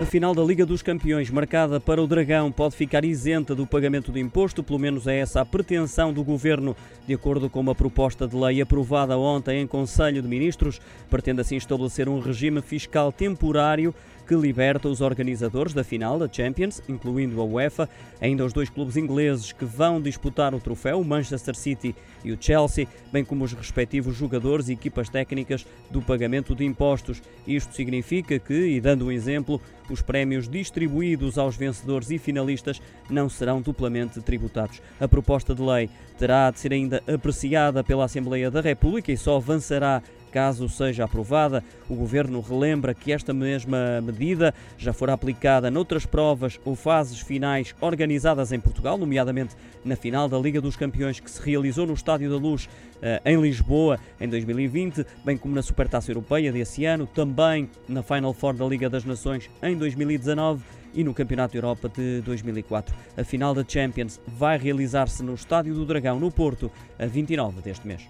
A final da Liga dos Campeões, marcada para o Dragão, pode ficar isenta do pagamento do imposto, pelo menos é essa a pretensão do Governo. De acordo com uma proposta de lei aprovada ontem em Conselho de Ministros, pretende assim estabelecer um regime fiscal temporário que liberta os organizadores da final da Champions, incluindo a UEFA, ainda os dois clubes ingleses que vão disputar o troféu, o Manchester City e o Chelsea, bem como os respectivos jogadores e equipas técnicas do pagamento de impostos. Isto significa que, e dando um exemplo, os prémios distribuídos aos vencedores e finalistas não serão duplamente tributados. A proposta de lei terá de ser ainda apreciada pela Assembleia da República e só avançará Caso seja aprovada, o Governo relembra que esta mesma medida já fora aplicada noutras provas ou fases finais organizadas em Portugal, nomeadamente na final da Liga dos Campeões que se realizou no Estádio da Luz eh, em Lisboa em 2020, bem como na Supertaça Europeia desse ano, também na Final Four da Liga das Nações em 2019 e no Campeonato Europa de 2004. A final da Champions vai realizar-se no Estádio do Dragão, no Porto, a 29 deste mês.